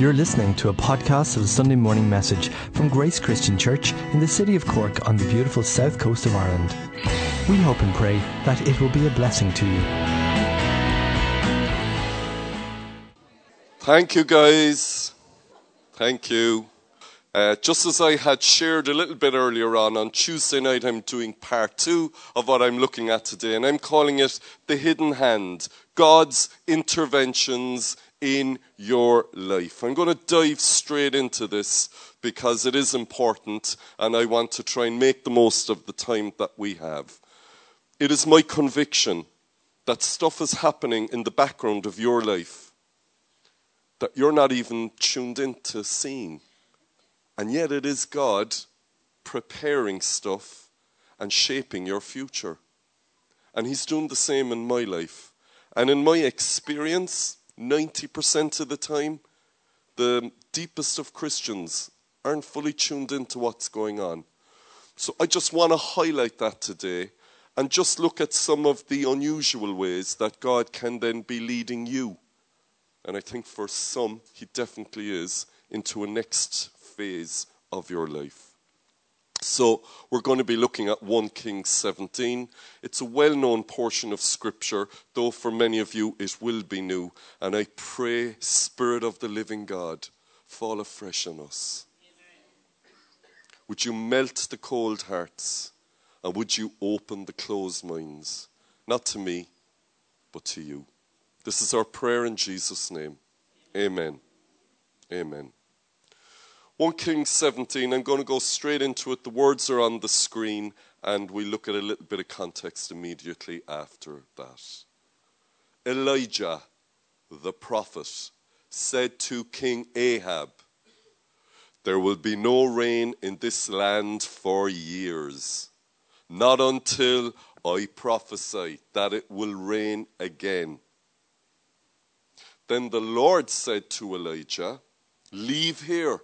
You're listening to a podcast of the Sunday morning message from Grace Christian Church in the city of Cork on the beautiful south coast of Ireland. We hope and pray that it will be a blessing to you. Thank you, guys. Thank you. Uh, just as I had shared a little bit earlier on, on Tuesday night, I'm doing part two of what I'm looking at today, and I'm calling it The Hidden Hand God's Interventions in Your Life. I'm going to dive straight into this because it is important, and I want to try and make the most of the time that we have. It is my conviction that stuff is happening in the background of your life that you're not even tuned into seeing. And yet it is God preparing stuff and shaping your future. And He's doing the same in my life. And in my experience, 90% of the time, the deepest of Christians aren't fully tuned into what's going on. So I just want to highlight that today and just look at some of the unusual ways that God can then be leading you. And I think for some, He definitely is into a next phase of your life. So, we're going to be looking at 1 Kings 17. It's a well known portion of Scripture, though for many of you it will be new. And I pray, Spirit of the living God, fall afresh on us. Would you melt the cold hearts? And would you open the closed minds? Not to me, but to you. This is our prayer in Jesus' name. Amen. Amen. 1 Kings 17, I'm going to go straight into it. The words are on the screen, and we look at a little bit of context immediately after that. Elijah, the prophet, said to King Ahab, There will be no rain in this land for years, not until I prophesy that it will rain again. Then the Lord said to Elijah, Leave here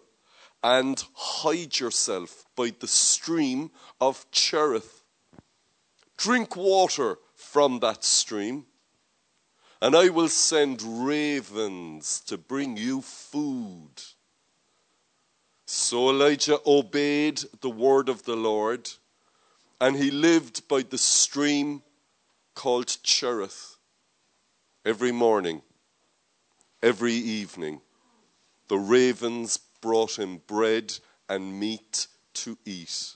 and hide yourself by the stream of Cherith. Drink water from that stream, and I will send ravens to bring you food. So Elijah obeyed the word of the Lord, and he lived by the stream called Cherith. Every morning, every evening, the ravens brought him bread and meat to eat,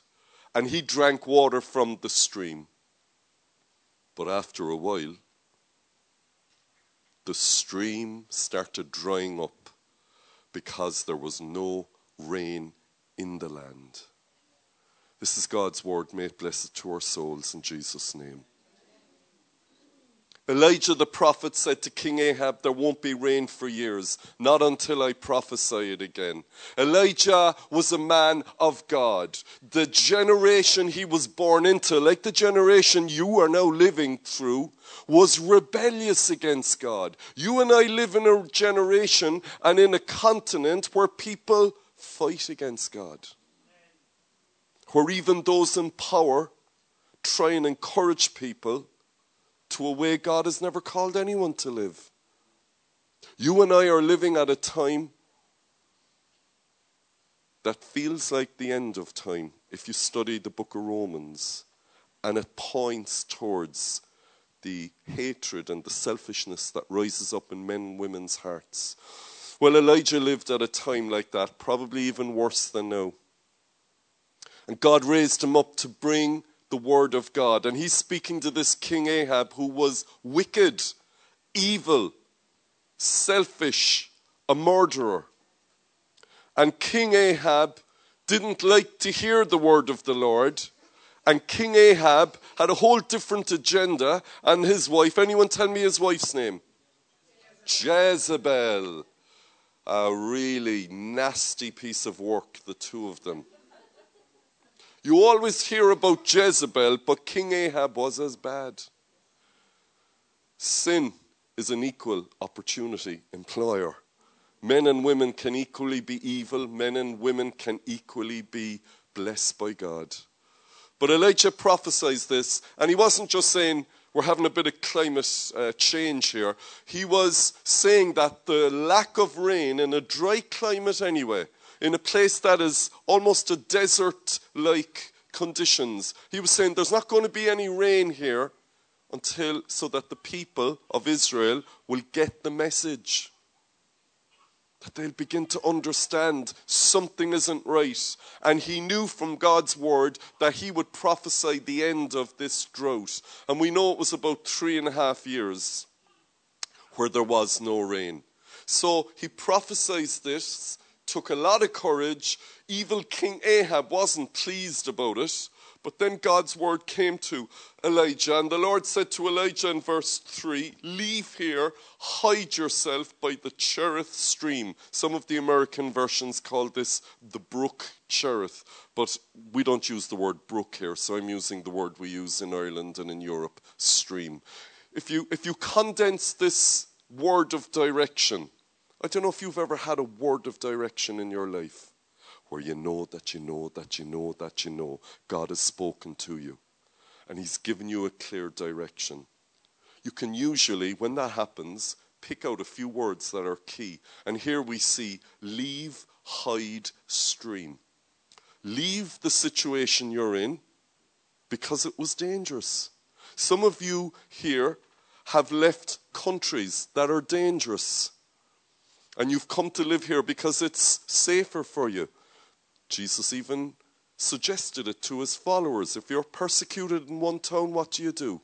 and he drank water from the stream. But after a while, the stream started drying up because there was no rain in the land. This is God's word. May it bless it to our souls in Jesus' name. Elijah the prophet said to King Ahab, There won't be rain for years, not until I prophesy it again. Elijah was a man of God. The generation he was born into, like the generation you are now living through, was rebellious against God. You and I live in a generation and in a continent where people fight against God. Where even those in power try and encourage people to a way God has never called anyone to live. You and I are living at a time that feels like the end of time if you study the book of Romans, and it points towards the hatred and the selfishness that rises up in men and women's hearts. Well, Elijah lived at a time like that, probably even worse than now. And God raised him up to bring the word of God. And he's speaking to this King Ahab who was wicked, evil, selfish, a murderer. And King Ahab didn't like to hear the word of the Lord. And King Ahab had a whole different agenda. And his wife, anyone tell me his wife's name? Jezebel. A really nasty piece of work, the two of them. You always hear about Jezebel, but King Ahab was as bad. Sin is an equal opportunity employer. Men and women can equally be evil, men and women can equally be blessed by God. But Elijah prophesies this, and he wasn't just saying, we're having a bit of climate uh, change here. He was saying that the lack of rain in a dry climate, anyway, in a place that is almost a desert like conditions, he was saying there's not going to be any rain here until so that the people of Israel will get the message that they'll begin to understand something isn't right. And he knew from God's word that he would prophesy the end of this drought. And we know it was about three and a half years where there was no rain. So he prophesied this, took a lot of courage. Evil King Ahab wasn't pleased about it. But then God's word came to Elijah, and the Lord said to Elijah in verse 3 Leave here, hide yourself by the Cherith stream. Some of the American versions call this the brook Cherith, but we don't use the word brook here, so I'm using the word we use in Ireland and in Europe stream. If you, if you condense this word of direction, I don't know if you've ever had a word of direction in your life where you know that you know that you know that you know God has spoken to you and He's given you a clear direction. You can usually, when that happens, pick out a few words that are key. And here we see leave, hide, stream. Leave the situation you're in because it was dangerous. Some of you here have left countries that are dangerous. And you've come to live here because it's safer for you. Jesus even suggested it to his followers. If you're persecuted in one town, what do you do?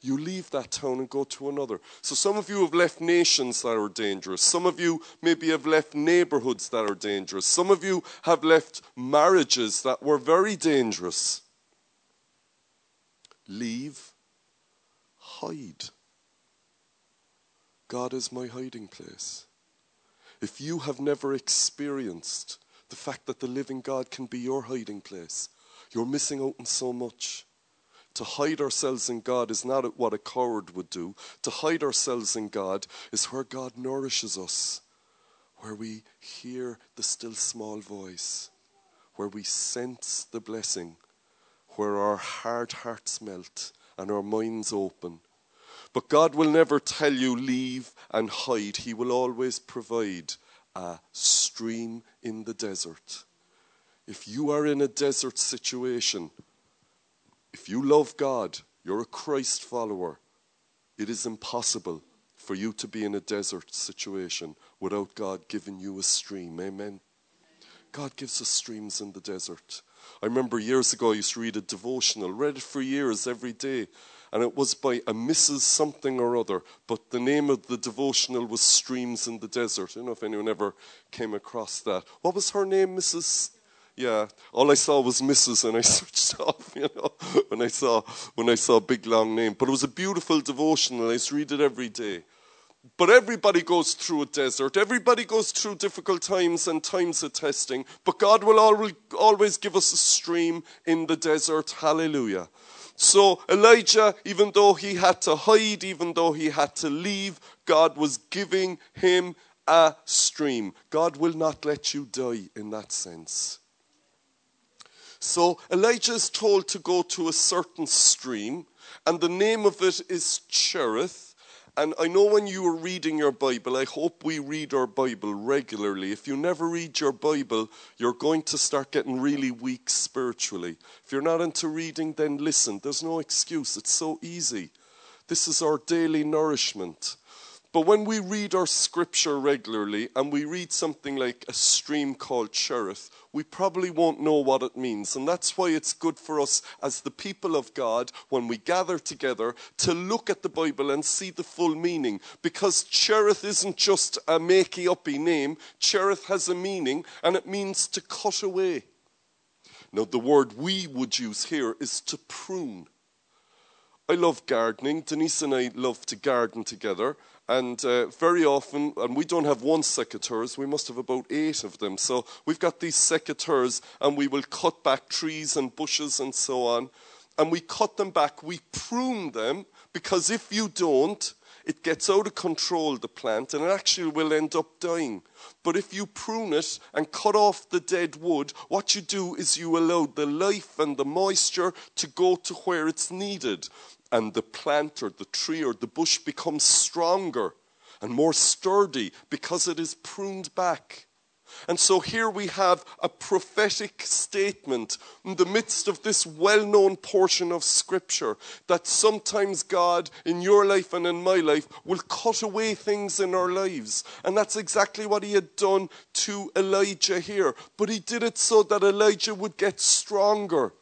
You leave that town and go to another. So some of you have left nations that are dangerous. Some of you maybe have left neighborhoods that are dangerous. Some of you have left marriages that were very dangerous. Leave, hide. God is my hiding place. If you have never experienced the fact that the living God can be your hiding place. You're missing out on so much. To hide ourselves in God is not what a coward would do. To hide ourselves in God is where God nourishes us, where we hear the still small voice, where we sense the blessing, where our hard hearts melt and our minds open. But God will never tell you leave and hide. He will always provide a stream in the desert. If you are in a desert situation, if you love God, you're a Christ follower, it is impossible for you to be in a desert situation without God giving you a stream. Amen. God gives us streams in the desert. I remember years ago I used to read a devotional, read it for years every day and it was by a Mrs. something or other, but the name of the devotional was Streams in the Desert. I don't know if anyone ever came across that. What was her name, Mrs. Yeah, all I saw was Mrs. and I switched off, you know, when I saw when I saw a big long name. But it was a beautiful devotional. I used to read it every day. But everybody goes through a desert. Everybody goes through difficult times and times of testing. But God will always give us a stream in the desert. Hallelujah. So Elijah, even though he had to hide, even though he had to leave, God was giving him a stream. God will not let you die in that sense. So Elijah is told to go to a certain stream, and the name of it is Cherith. And I know when you are reading your Bible, I hope we read our Bible regularly. If you never read your Bible, you're going to start getting really weak spiritually. If you're not into reading, then listen. There's no excuse. It's so easy. This is our daily nourishment. But when we read our scripture regularly and we read something like a stream called Cherith, we probably won't know what it means. And that's why it's good for us as the people of God, when we gather together, to look at the Bible and see the full meaning. Because Cherith isn't just a makey uppy name, Cherith has a meaning, and it means to cut away. Now, the word we would use here is to prune. I love gardening. Denise and I love to garden together. And uh, very often, and we don't have one secateurs, we must have about eight of them. So we've got these secateurs, and we will cut back trees and bushes and so on. And we cut them back, we prune them, because if you don't, it gets out of control, the plant, and it actually will end up dying. But if you prune it and cut off the dead wood, what you do is you allow the life and the moisture to go to where it's needed. And the plant or the tree or the bush becomes stronger and more sturdy because it is pruned back. And so here we have a prophetic statement in the midst of this well known portion of Scripture that sometimes God, in your life and in my life, will cut away things in our lives. And that's exactly what he had done to Elijah here. But he did it so that Elijah would get stronger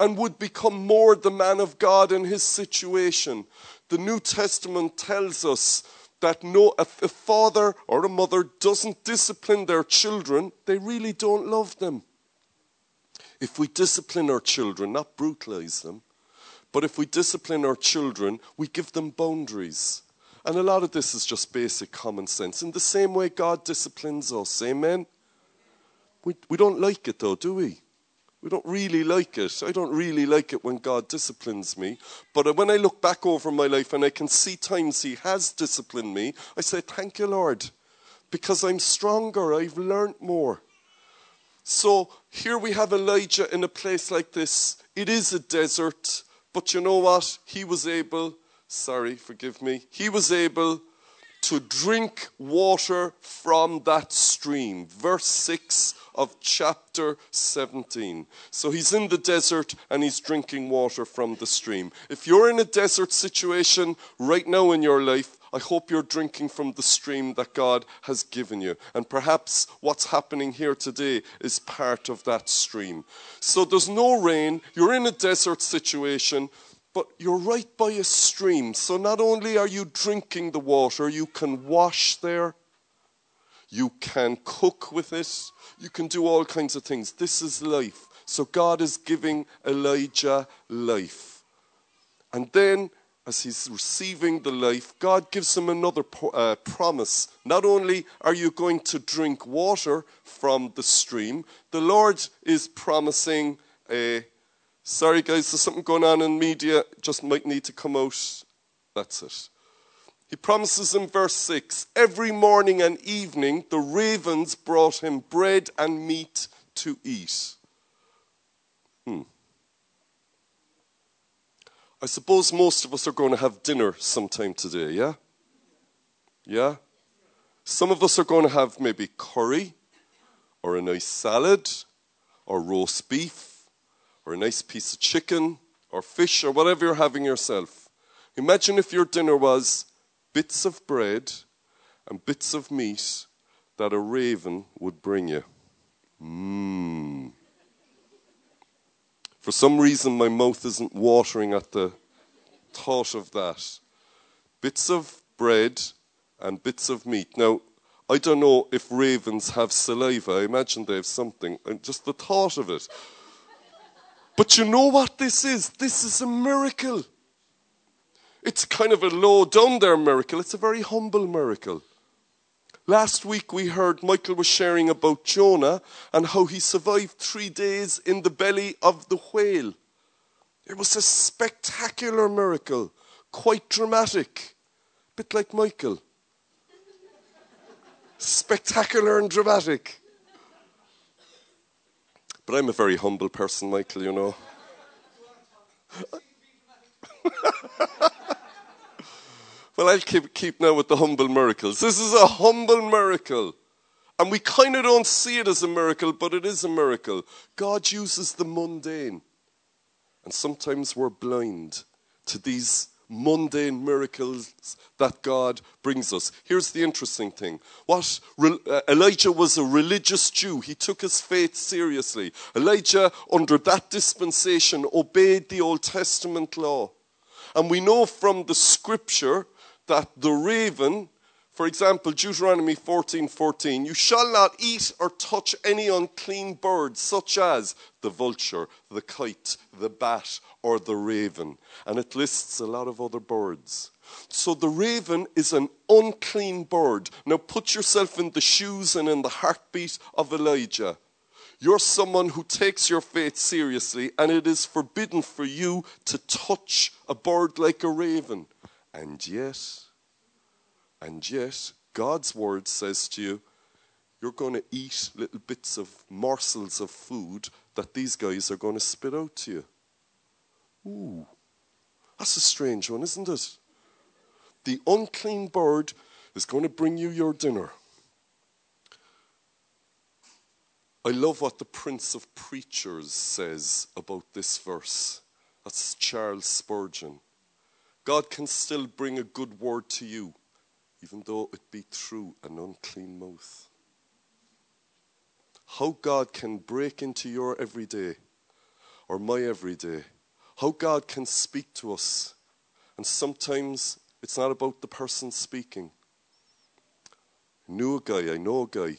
and would become more the man of God in his situation. The New Testament tells us that no, if a father or a mother doesn't discipline their children, they really don't love them. If we discipline our children, not brutalize them, but if we discipline our children, we give them boundaries. And a lot of this is just basic common sense. In the same way God disciplines us. Amen? We, we don't like it though, do we? We don't really like it. I don't really like it when God disciplines me. But uh, when I look back over my life and I can see times He has disciplined me, I say, Thank you, Lord, because I'm stronger. I've learned more. So here we have Elijah in a place like this. It is a desert, but you know what? He was able, sorry, forgive me, he was able to drink water from that stream. Verse 6 of chapter 17. So he's in the desert and he's drinking water from the stream. If you're in a desert situation right now in your life, I hope you're drinking from the stream that God has given you. And perhaps what's happening here today is part of that stream. So there's no rain, you're in a desert situation. But you're right by a stream, so not only are you drinking the water, you can wash there, you can cook with it, you can do all kinds of things. This is life. So God is giving Elijah life. And then, as he's receiving the life, God gives him another uh, promise. Not only are you going to drink water from the stream, the Lord is promising a Sorry, guys, there's something going on in media, just might need to come out. That's it. He promises in verse 6 every morning and evening the ravens brought him bread and meat to eat. Hmm. I suppose most of us are going to have dinner sometime today, yeah? Yeah? Some of us are going to have maybe curry or a nice salad or roast beef or a nice piece of chicken or fish or whatever you're having yourself. Imagine if your dinner was bits of bread and bits of meat that a raven would bring you. Mmm. For some reason, my mouth isn't watering at the thought of that. Bits of bread and bits of meat. Now, I don't know if ravens have saliva. I imagine they have something. And just the thought of it. But you know what this is? This is a miracle. It's kind of a low down there miracle. It's a very humble miracle. Last week we heard Michael was sharing about Jonah and how he survived three days in the belly of the whale. It was a spectacular miracle, quite dramatic, a bit like Michael. Spectacular and dramatic. But I'm a very humble person, Michael, you know. well, I'll keep, keep now with the humble miracles. This is a humble miracle. And we kind of don't see it as a miracle, but it is a miracle. God uses the mundane. And sometimes we're blind to these mundane miracles that God brings us. Here's the interesting thing. What uh, Elijah was a religious Jew. He took his faith seriously. Elijah under that dispensation obeyed the Old Testament law. And we know from the scripture that the raven for example, Deuteronomy 14 14, you shall not eat or touch any unclean bird, such as the vulture, the kite, the bat, or the raven. And it lists a lot of other birds. So the raven is an unclean bird. Now put yourself in the shoes and in the heartbeat of Elijah. You're someone who takes your faith seriously, and it is forbidden for you to touch a bird like a raven. And yet, and yet, God's word says to you, you're going to eat little bits of morsels of food that these guys are going to spit out to you. Ooh. That's a strange one, isn't it? The unclean bird is going to bring you your dinner. I love what the Prince of Preachers says about this verse. That's Charles Spurgeon. God can still bring a good word to you, even though it be through an unclean mouth. How God can break into your everyday or my everyday. How God can speak to us. And sometimes it's not about the person speaking. I knew a guy, I know a guy,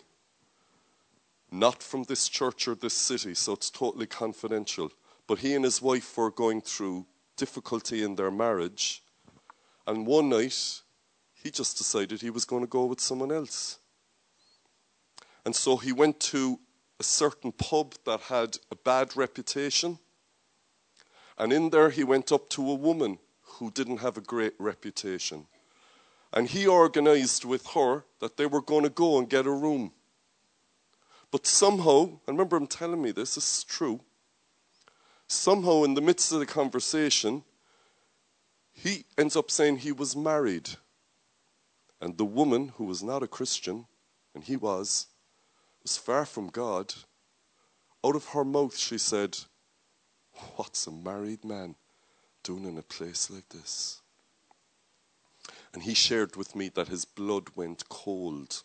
not from this church or this city, so it's totally confidential. But he and his wife were going through difficulty in their marriage. And one night, he just decided he was going to go with someone else. And so he went to a certain pub that had a bad reputation. And in there, he went up to a woman who didn't have a great reputation. And he organized with her that they were going to go and get a room. But somehow, I remember him telling me this, this is true. Somehow, in the midst of the conversation, he ends up saying he was married. And the woman, who was not a Christian, and he was, was far from God. Out of her mouth, she said, What's a married man doing in a place like this? And he shared with me that his blood went cold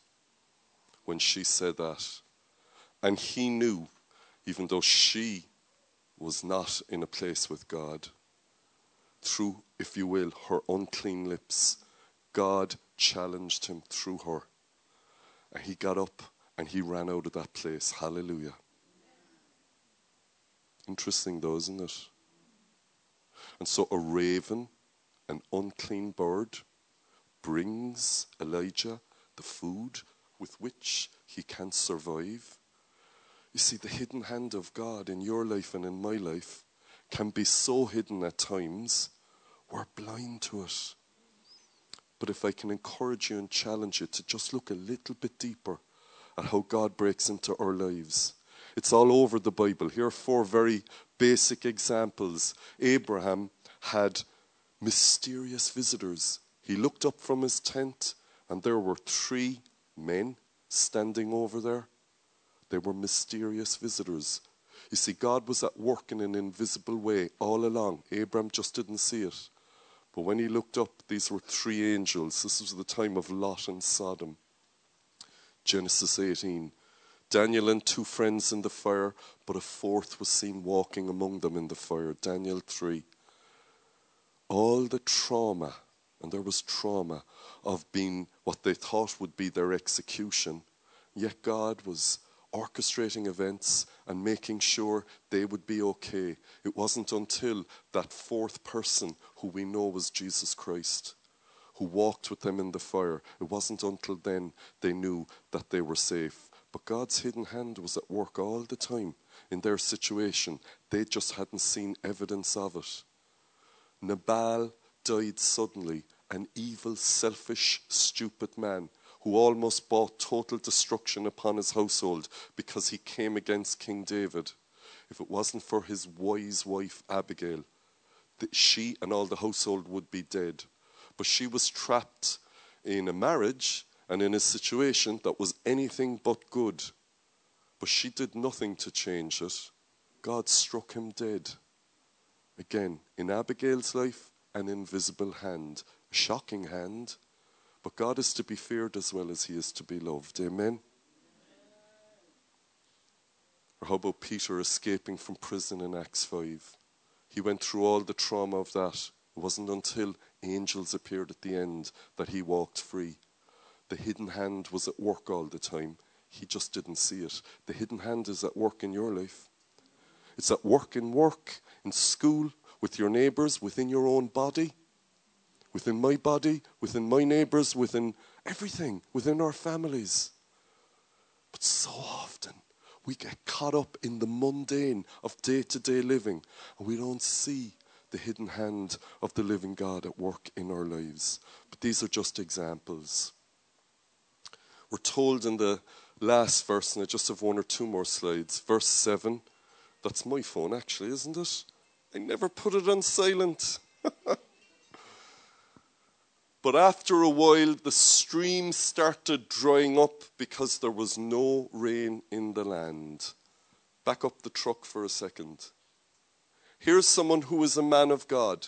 when she said that. And he knew, even though she was not in a place with God, through, if you will, her unclean lips, God challenged him through her. And he got up and he ran out of that place. Hallelujah. Interesting, though, isn't it? And so a raven, an unclean bird, brings Elijah the food with which he can survive. You see, the hidden hand of God in your life and in my life can be so hidden at times, we're blind to it. But if I can encourage you and challenge you to just look a little bit deeper at how God breaks into our lives. It's all over the Bible. Here are four very basic examples. Abraham had mysterious visitors. He looked up from his tent, and there were three men standing over there. They were mysterious visitors. You see, God was at work in an invisible way all along. Abraham just didn't see it. But when he looked up, these were three angels. This was the time of Lot and Sodom. Genesis 18. Daniel and two friends in the fire, but a fourth was seen walking among them in the fire. Daniel 3. All the trauma, and there was trauma, of being what they thought would be their execution. Yet God was orchestrating events and making sure they would be okay. It wasn't until that fourth person, who we know was Jesus Christ, who walked with them in the fire, it wasn't until then they knew that they were safe. But God's hidden hand was at work all the time in their situation. They just hadn't seen evidence of it. Nabal died suddenly, an evil, selfish, stupid man who almost brought total destruction upon his household because he came against King David. If it wasn't for his wise wife Abigail, that she and all the household would be dead. But she was trapped in a marriage and in a situation that was anything but good. But she did nothing to change it. God struck him dead. Again, in Abigail's life, an invisible hand, a shocking hand, but God is to be feared as well as he is to be loved. Amen. Or how about Peter escaping from prison in Acts 5? He went through all the trauma of that. It wasn't until angels appeared at the end that he walked free. The hidden hand was at work all the time. He just didn't see it. The hidden hand is at work in your life. It's at work in work, in school, with your neighbors, within your own body, within my body, within my neighbors, within everything, within our families. But so often we get caught up in the mundane of day to day living and we don't see the hidden hand of the living God at work in our lives. But these are just examples. We're told in the last verse, and I just have one or two more slides, verse 7. That's my phone, actually, isn't it? I never put it on silent. But after a while, the stream started drying up because there was no rain in the land. Back up the truck for a second. Here's someone who is a man of God.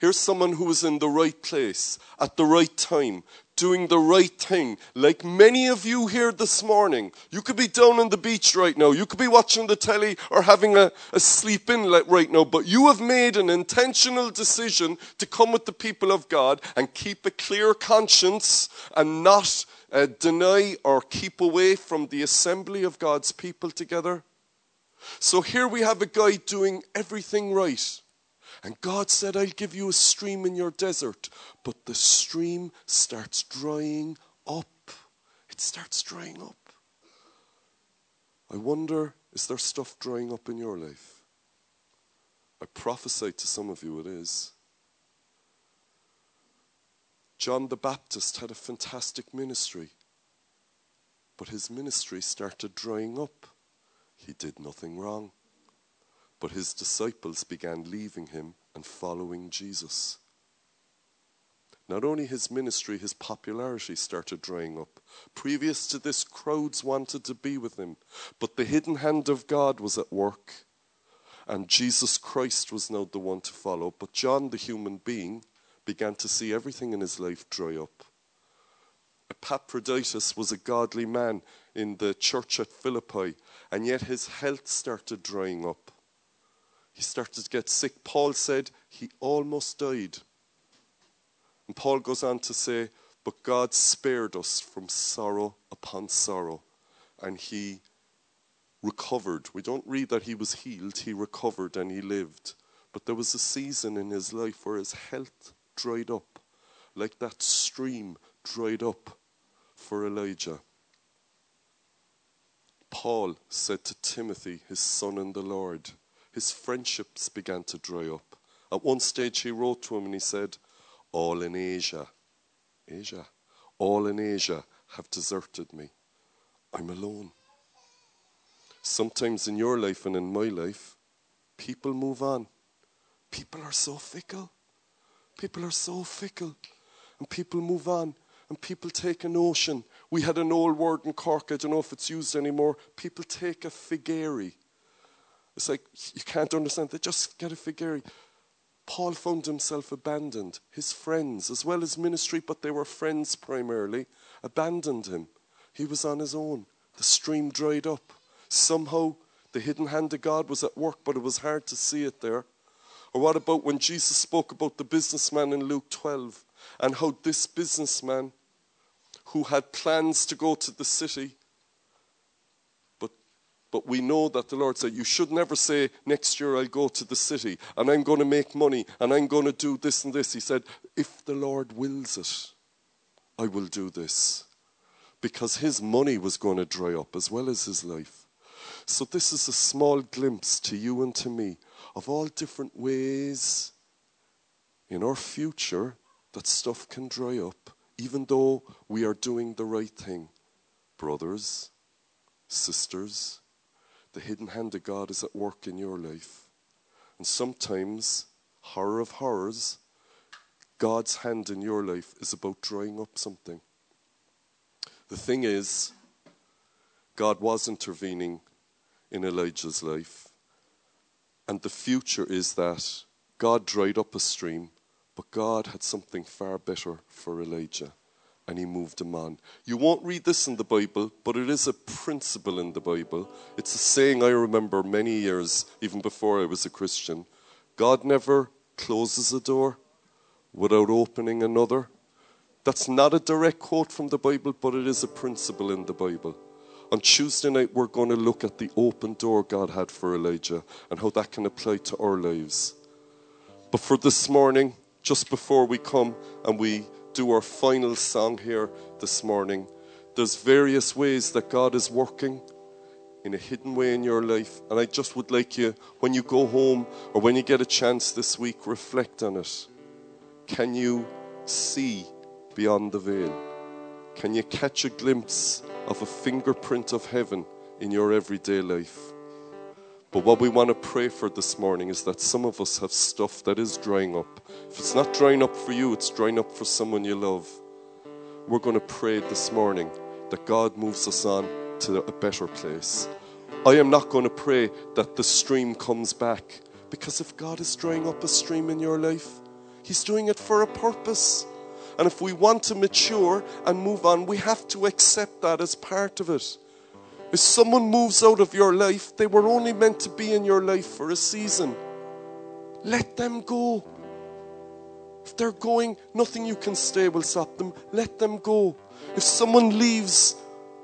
Here's someone who is in the right place at the right time, doing the right thing. Like many of you here this morning, you could be down on the beach right now. You could be watching the telly or having a, a sleep in right now, but you have made an intentional decision to come with the people of God and keep a clear conscience and not uh, deny or keep away from the assembly of God's people together. So here we have a guy doing everything right. And God said, I'll give you a stream in your desert. But the stream starts drying up. It starts drying up. I wonder, is there stuff drying up in your life? I prophesy to some of you it is. John the Baptist had a fantastic ministry, but his ministry started drying up. He did nothing wrong. But his disciples began leaving him and following Jesus. Not only his ministry, his popularity started drying up. Previous to this, crowds wanted to be with him, but the hidden hand of God was at work, and Jesus Christ was now the one to follow. But John, the human being, began to see everything in his life dry up. Epaphroditus was a godly man in the church at Philippi, and yet his health started drying up. He started to get sick. Paul said he almost died. And Paul goes on to say, But God spared us from sorrow upon sorrow, and he recovered. We don't read that he was healed, he recovered and he lived. But there was a season in his life where his health dried up, like that stream dried up for Elijah. Paul said to Timothy, his son in the Lord, his friendships began to dry up. At one stage, he wrote to him and he said, All in Asia, Asia, all in Asia have deserted me. I'm alone. Sometimes in your life and in my life, people move on. People are so fickle. People are so fickle. And people move on. And people take a notion. We had an old word in Cork, I don't know if it's used anymore. People take a figari it's like you can't understand. They just get a figure. Paul found himself abandoned. His friends, as well as ministry, but they were friends primarily, abandoned him. He was on his own. The stream dried up. Somehow the hidden hand of God was at work, but it was hard to see it there. Or what about when Jesus spoke about the businessman in Luke 12 and how this businessman who had plans to go to the city but we know that the Lord said, You should never say, Next year I'll go to the city and I'm going to make money and I'm going to do this and this. He said, If the Lord wills it, I will do this. Because his money was going to dry up as well as his life. So, this is a small glimpse to you and to me of all different ways in our future that stuff can dry up, even though we are doing the right thing. Brothers, sisters, the hidden hand of God is at work in your life. And sometimes, horror of horrors, God's hand in your life is about drying up something. The thing is, God was intervening in Elijah's life. And the future is that God dried up a stream, but God had something far better for Elijah and he moved him on. You won't read this in the Bible, but it is a principle in the Bible. It's a saying I remember many years, even before I was a Christian. God never closes a door without opening another. That's not a direct quote from the Bible, but it is a principle in the Bible. On Tuesday night, we're going to look at the open door God had for Elijah and how that can apply to our lives. But for this morning, just before we come and we do our final song here this morning, there's various ways that God is working in a hidden way in your life. And I just would like you, when you go home or when you get a chance this week, reflect on it. Can you see beyond the veil? Can you catch a glimpse of a fingerprint of heaven in your everyday life? But what we want to pray for this morning is that some of us have stuff that is drying up. If it's not drying up for you, it's drying up for someone you love. We're going to pray this morning that God moves us on to a better place. I am not going to pray that the stream comes back because if God is drying up a stream in your life, He's doing it for a purpose. And if we want to mature and move on, we have to accept that as part of it. If someone moves out of your life, they were only meant to be in your life for a season. Let them go. If they're going, nothing you can stay will stop them. Let them go. If someone leaves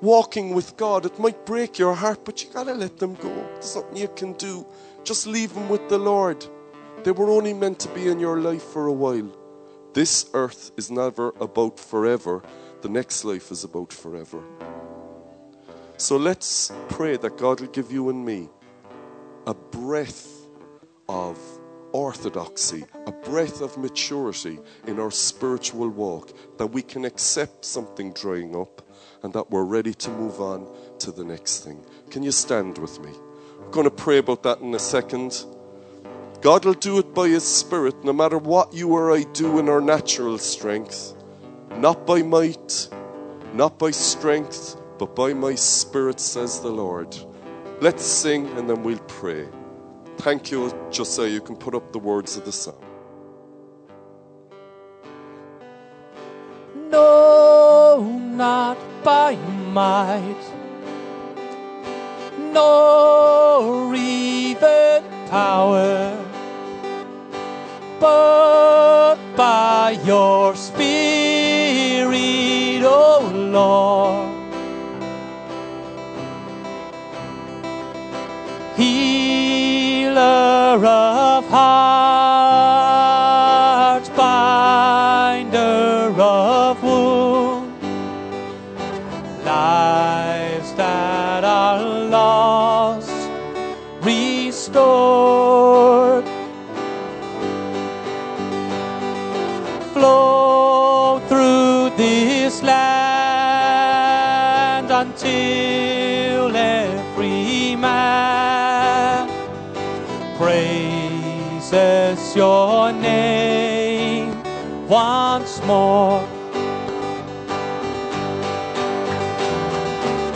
walking with God, it might break your heart, but you gotta let them go. There's nothing you can do. Just leave them with the Lord. They were only meant to be in your life for a while. This earth is never about forever, the next life is about forever. So let's pray that God will give you and me a breath of orthodoxy, a breath of maturity in our spiritual walk, that we can accept something drying up and that we're ready to move on to the next thing. Can you stand with me? I'm going to pray about that in a second. God will do it by His Spirit, no matter what you or I do in our natural strength, not by might, not by strength, but by my Spirit, says the Lord. Let's sing and then we'll pray. Thank you, Josiah. You can put up the words of the song. No, not by might, more.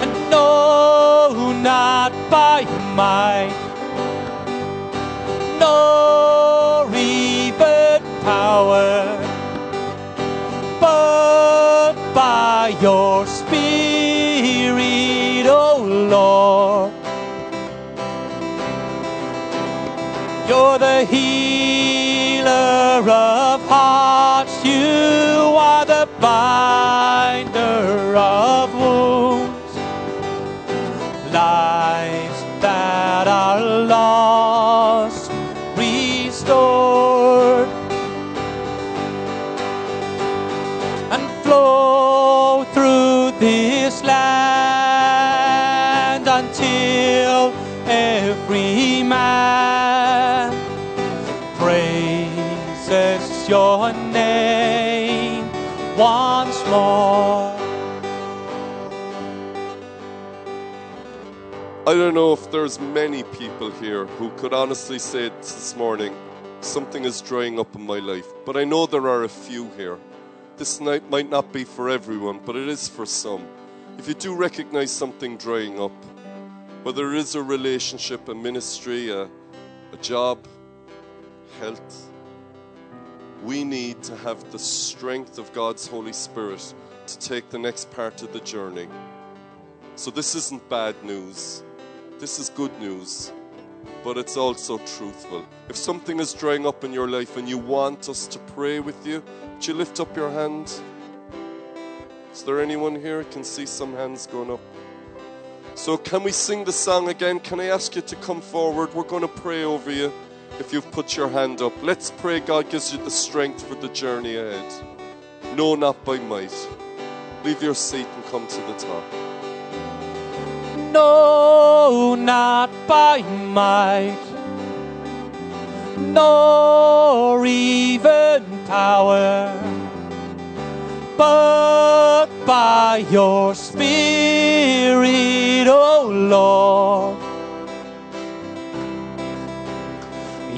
And no, not by might, don't know if there's many people here who could honestly say this morning, something is drying up in my life. But I know there are a few here. This night might not be for everyone, but it is for some. If you do recognize something drying up, whether it is a relationship, a ministry, a, a job, health, we need to have the strength of God's Holy Spirit to take the next part of the journey. So, this isn't bad news. This is good news, but it's also truthful. If something is drying up in your life and you want us to pray with you, would you lift up your hand? Is there anyone here? Can see some hands going up. So, can we sing the song again? Can I ask you to come forward? We're going to pray over you if you've put your hand up. Let's pray God gives you the strength for the journey ahead. No, not by might. Leave your seat and come to the top. No, not by might, nor even power, but by your Spirit, O Lord.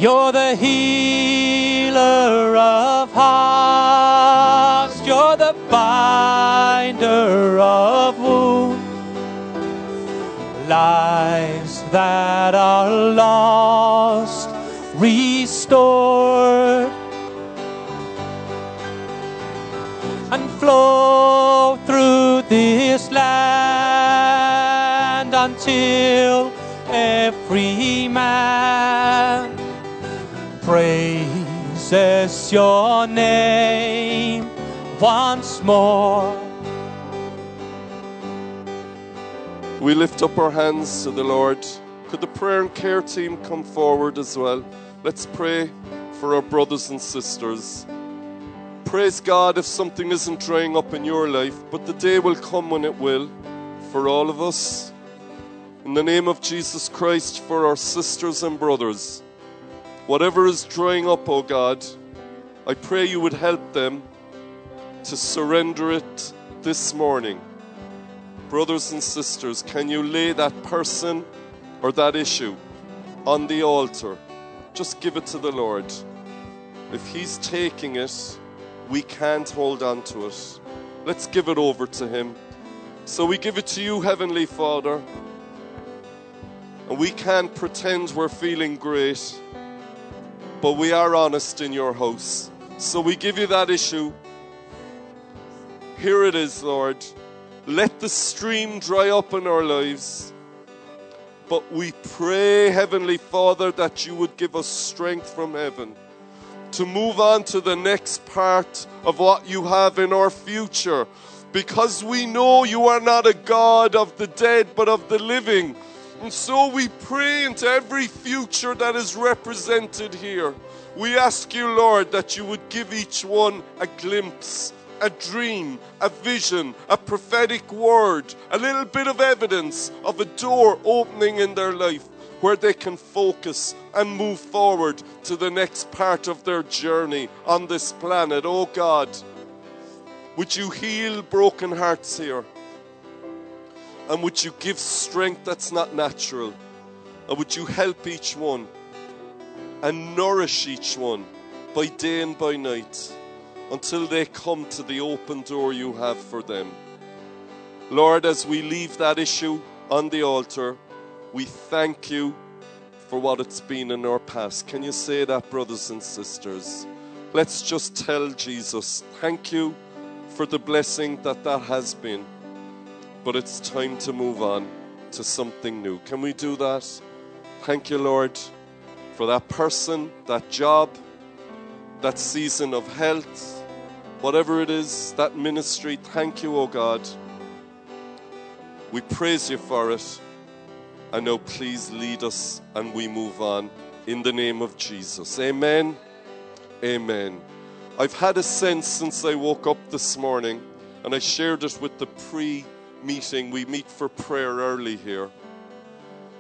You're the healer of hearts. You're the binder of. Lives that are lost, restored. And flow through this land until every man praises your name once more. We lift up our hands to the Lord. Could the prayer and care team come forward as well? Let's pray for our brothers and sisters. Praise God if something isn't drying up in your life, but the day will come when it will for all of us. In the name of Jesus Christ, for our sisters and brothers, whatever is drying up, O God, I pray you would help them to surrender it this morning. Brothers and sisters, can you lay that person or that issue on the altar? Just give it to the Lord. If He's taking it, we can't hold on to it. Let's give it over to Him. So we give it to you, Heavenly Father. And we can't pretend we're feeling great, but we are honest in your house. So we give you that issue. Here it is, Lord. Let the stream dry up in our lives. But we pray, Heavenly Father, that you would give us strength from heaven to move on to the next part of what you have in our future. Because we know you are not a God of the dead, but of the living. And so we pray into every future that is represented here. We ask you, Lord, that you would give each one a glimpse, a dream, a vision, a prophetic word, a little bit of evidence of a door opening in their life where they can focus and move forward to the next part of their journey on this planet. Oh God, would you heal broken hearts here? And would you give strength that's not natural? And would you help each one and nourish each one by day and by night until they come to the open door you have for them? Lord, as we leave that issue on the altar, we thank you for what it's been in our past. Can you say that, brothers and sisters? Let's just tell Jesus, thank you for the blessing that that has been. But it's time to move on to something new. Can we do that? Thank you, Lord, for that person, that job, that season of health, whatever it is, that ministry. Thank you, oh God. We praise you for it. And now, please lead us and we move on in the name of Jesus. Amen. Amen. I've had a sense since I woke up this morning, and I shared it with the pre meeting. We meet for prayer early here.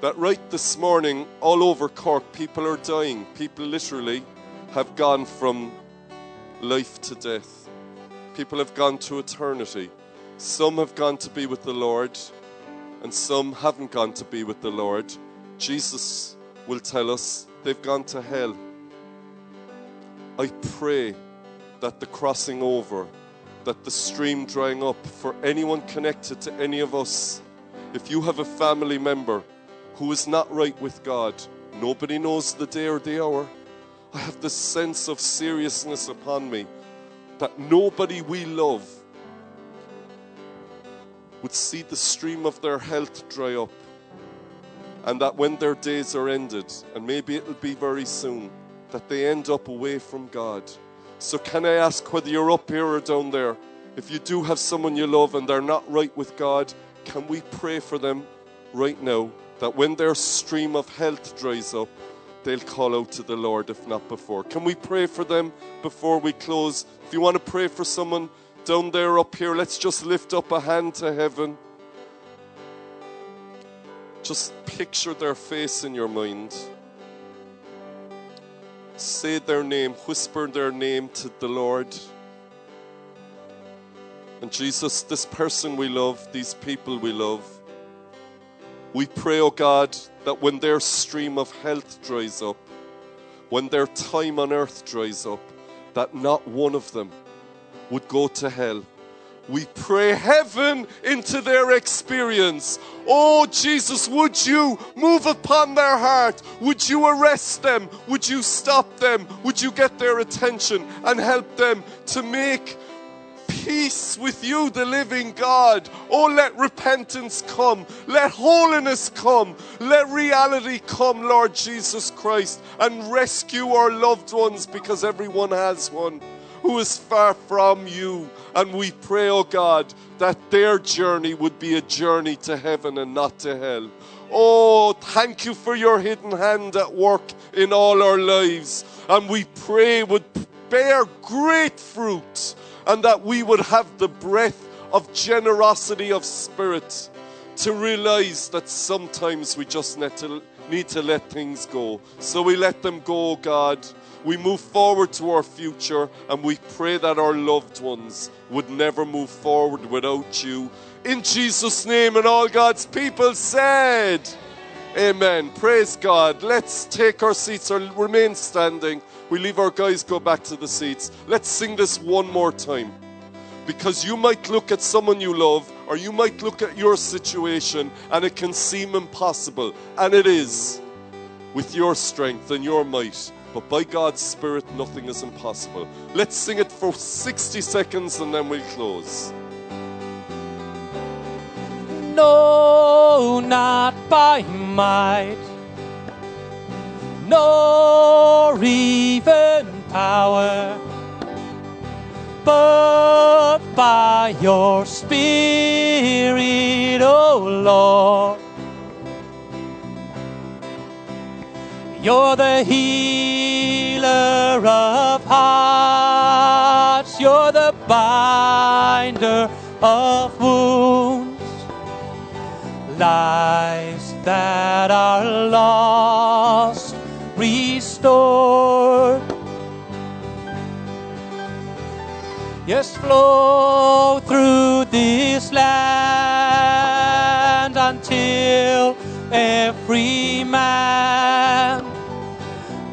That right this morning, all over Cork, people are dying. People literally have gone from life to death. People have gone to eternity. Some have gone to be with the Lord, and some haven't gone to be with the Lord. Jesus will tell us they've gone to hell. I pray that the crossing over, that the stream drying up for anyone connected to any of us, if you have a family member who is not right with God, nobody knows the day or the hour. I have this sense of seriousness upon me that nobody we love would see the stream of their health dry up. And that when their days are ended, and maybe it'll be very soon, that they end up away from God. So, can I ask whether you're up here or down there, if you do have someone you love and they're not right with God, can we pray for them right now that when their stream of health dries up, they'll call out to the Lord, if not before? Can we pray for them before we close? If you want to pray for someone down there, up here, let's just lift up a hand to heaven. Just picture their face in your mind. Say their name, whisper their name to the Lord. And Jesus, this person we love, these people we love, we pray, oh God, that when their stream of health dries up, when their time on earth dries up, that not one of them would go to hell. We pray heaven into their experience. Oh, Jesus, would you move upon their heart? Would you arrest them? Would you stop them? Would you get their attention and help them to make peace with you, the living God. Oh, let repentance come. Let holiness come. Let reality come, Lord Jesus Christ, and rescue our loved ones because everyone has one who is far from you. And we pray, oh God, that their journey would be a journey to heaven and not to hell. Oh, thank you for your hidden hand at work in all our lives. And we pray would bear great fruit and that we would have the breath of generosity of spirit to realize that sometimes we just need to, need to let things go. So we let them go, God. We move forward to our future and we pray that our loved ones would never move forward without you. In Jesus' name, and all God's people said, Amen. Praise God. Let's take our seats or remain standing. We leave our guys go back to the seats. Let's sing this one more time. Because you might look at someone you love, or you might look at your situation, and it can seem impossible. And it is with your strength and your might. But by God's Spirit, nothing is impossible. Let's sing it for 60 seconds and then we'll close. No, not by might, nor even power, but by your Spirit, O Lord. You're the healer of hearts, you're the binder of wounds. Lives that are lost restored. Yes, flow through this land until every man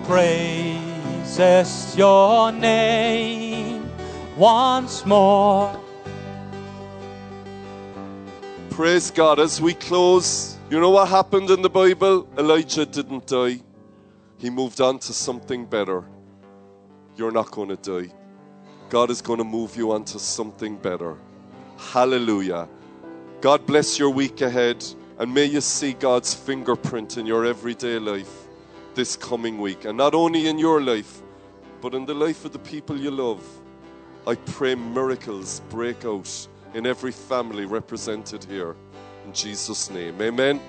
praises your name once more. Praise God. As we close, you know what happened in the Bible? Elijah didn't die, he moved on to something better. You're not going to die. God is going to move you on to something better. Hallelujah. God bless your week ahead, and may you see God's fingerprint in your everyday life this coming week. And not only in your life, but in the life of the people you love. I pray miracles break out in every family represented here. In Jesus' name. Amen.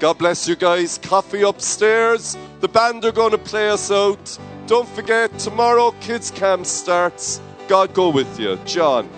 God bless you guys. Coffee upstairs. The band are going to play us out. Don't forget, tomorrow kids camp starts. God go with you. John.